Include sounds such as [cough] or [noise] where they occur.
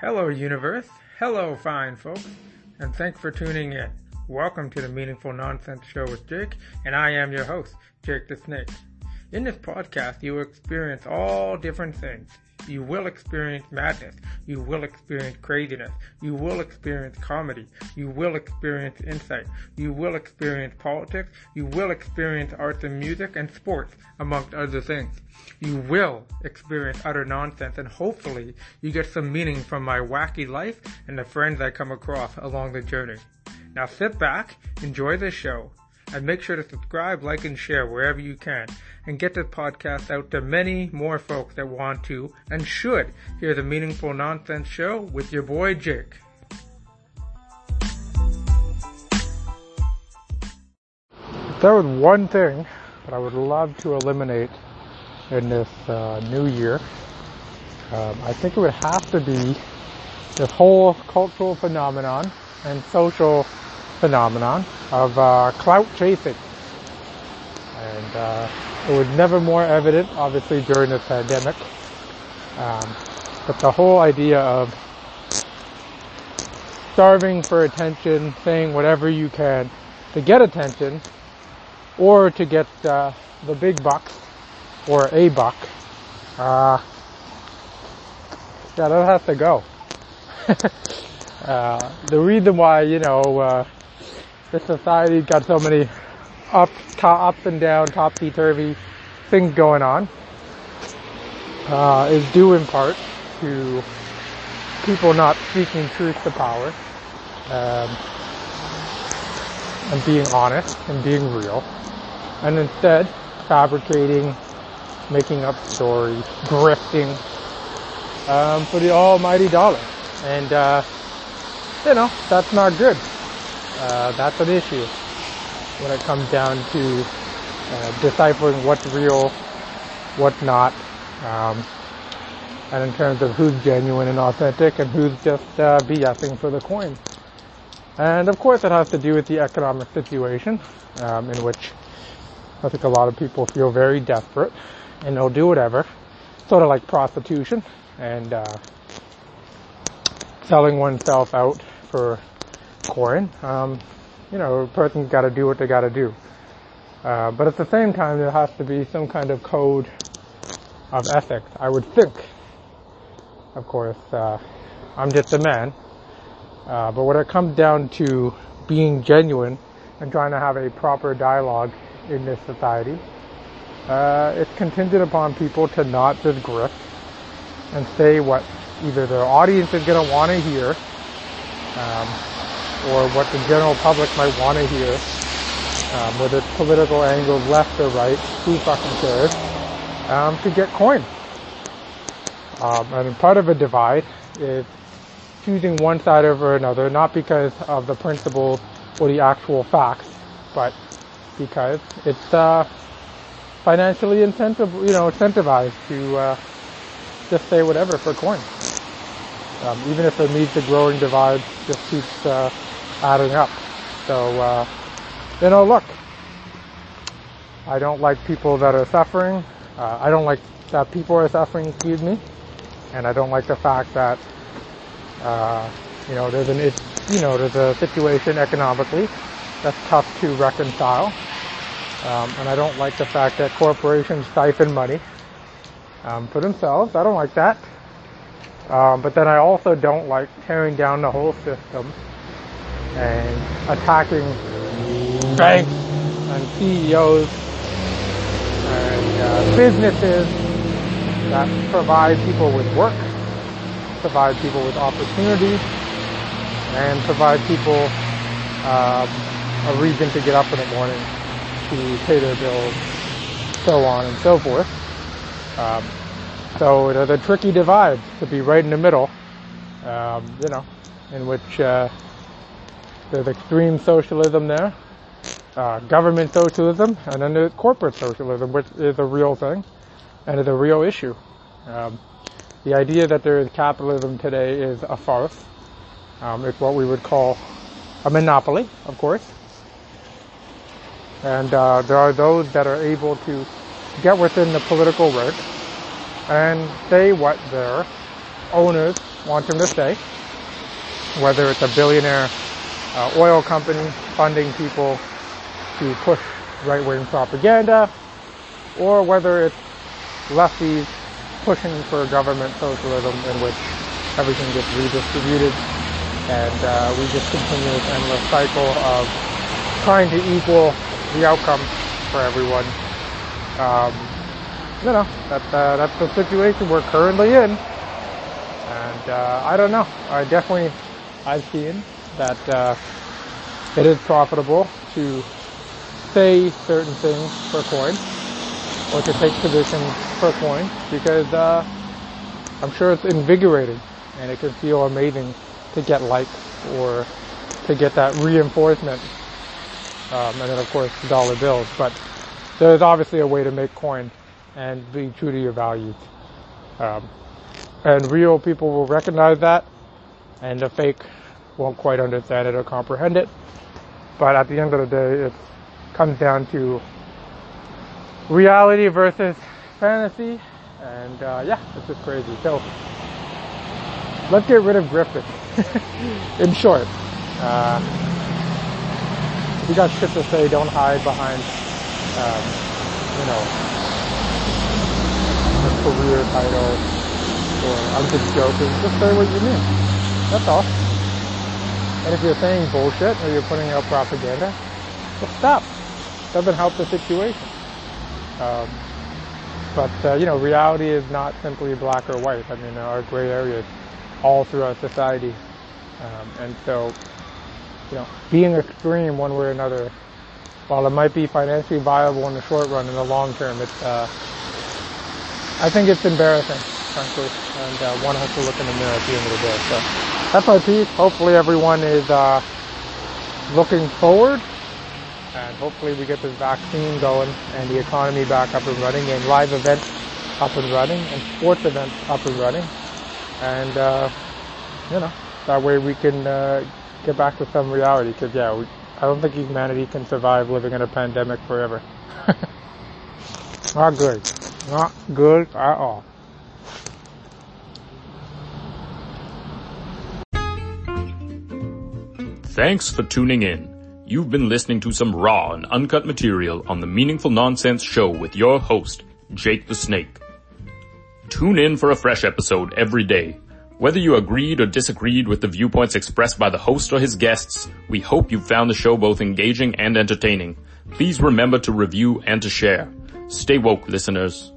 Hello, universe. Hello, fine folks. And thanks for tuning in. Welcome to the Meaningful Nonsense Show with Jake, and I am your host, Jake the Snake. In this podcast, you will experience all different things. You will experience madness. You will experience craziness. You will experience comedy. You will experience insight. You will experience politics. You will experience arts and music and sports, amongst other things. You will experience utter nonsense and hopefully you get some meaning from my wacky life and the friends I come across along the journey. Now sit back, enjoy the show, and make sure to subscribe, like, and share wherever you can, and get this podcast out to many more folks that want to and should hear the Meaningful Nonsense Show with your boy Jake. If there was one thing that I would love to eliminate in this uh, new year, um, I think it would have to be this whole cultural phenomenon and social phenomenon of uh, clout chasing. And uh, it was never more evident, obviously, during the pandemic. Um, but the whole idea of starving for attention, saying whatever you can to get attention, or to get uh, the big bucks, or a buck, uh, yeah, that has to go. [laughs] uh, the reason why, you know, this society's got so many up, top, up and down, topsy-turvy things going on, uh, is due in part to people not speaking truth to power, um, and being honest and being real, and instead fabricating, making up stories, grifting um, for the almighty dollar. And, uh, you know, that's not good. Uh, that's an issue when it comes down to uh, deciphering what's real, what's not, um, and in terms of who's genuine and authentic and who's just uh, BSing for the coin. And of course, it has to do with the economic situation um, in which I think a lot of people feel very desperate and they'll do whatever, sort of like prostitution and uh, selling oneself out for coin. Um, you know, a person's got to do what they got to do. Uh, but at the same time, there has to be some kind of code of ethics. I would think. Of course, uh, I'm just a man. Uh, but when it comes down to being genuine and trying to have a proper dialogue in this society, uh, it's contingent upon people to not just grift and say what either their audience is going to want to hear, um, or what the general public might want to hear, um, whether it's political angles, left or right, who fucking cares, um, to get coin. Um, and part of a divide is choosing one side over another, not because of the principles or the actual facts, but because it's uh, financially incentive, you know, incentivized to uh, just say whatever for coin. Um, even if it means the growing divide just keeps uh, adding up. So, uh, you know, look, I don't like people that are suffering. Uh, I don't like that people are suffering, excuse me. And I don't like the fact that, uh, you know, there's an, you know, there's a situation economically that's tough to reconcile. Um, and I don't like the fact that corporations siphon money um, for themselves. I don't like that. Um, but then I also don't like tearing down the whole system and attacking banks and CEOs and uh, businesses that provide people with work, provide people with opportunities, and provide people um, a reason to get up in the morning to pay their bills, so on and so forth. Um, so there's a tricky divide to be right in the middle, um, you know, in which uh, there's extreme socialism there, uh, government socialism, and then there's corporate socialism, which is a real thing and is a real issue. Um, the idea that there is capitalism today is a farce. Um, it's what we would call a monopoly, of course. And uh, there are those that are able to get within the political work and say what their owners want them to say, whether it's a billionaire uh, oil company funding people to push right-wing propaganda, or whether it's lefties pushing for government socialism in which everything gets redistributed and uh, we just continue this endless cycle of trying to equal the outcome for everyone. Um, you know, that, uh, that's the situation we're currently in. And uh, I don't know. I definitely, I've seen that uh, it is profitable to say certain things per coin or to take positions per coin because uh, I'm sure it's invigorating and it can feel amazing to get likes or to get that reinforcement. Um, and then of course dollar bills. But there's obviously a way to make coin and be true to your values. Um, and real people will recognize that and the fake won't quite understand it or comprehend it. But at the end of the day, it comes down to reality versus fantasy. And uh, yeah, it's just crazy. So let's get rid of Griffin. [laughs] In short, uh, you got shit to say, don't hide behind, um, you know, a career title or I'm just joking. Just say what you mean. That's all. And if you're saying bullshit or you're putting out propaganda, just stop. Doesn't help the situation. Um, but uh, you know, reality is not simply black or white. I mean, there are gray areas all throughout society. Um, and so, you know, being extreme one way or another, while it might be financially viable in the short run, in the long term, it's, uh, I think it's embarrassing, frankly, and uh, one has to look in the mirror at the end of the day. So peace. Hopefully everyone is uh, looking forward, and hopefully we get this vaccine going and the economy back up and running, and live events up and running, and sports events up and running and uh, you know that way we can uh, get back to some reality. Because yeah, we, I don't think humanity can survive living in a pandemic forever. [laughs] not good, not good at all. Thanks for tuning in. You've been listening to some raw and uncut material on the Meaningful Nonsense Show with your host, Jake the Snake. Tune in for a fresh episode every day. Whether you agreed or disagreed with the viewpoints expressed by the host or his guests, we hope you found the show both engaging and entertaining. Please remember to review and to share. Stay woke, listeners.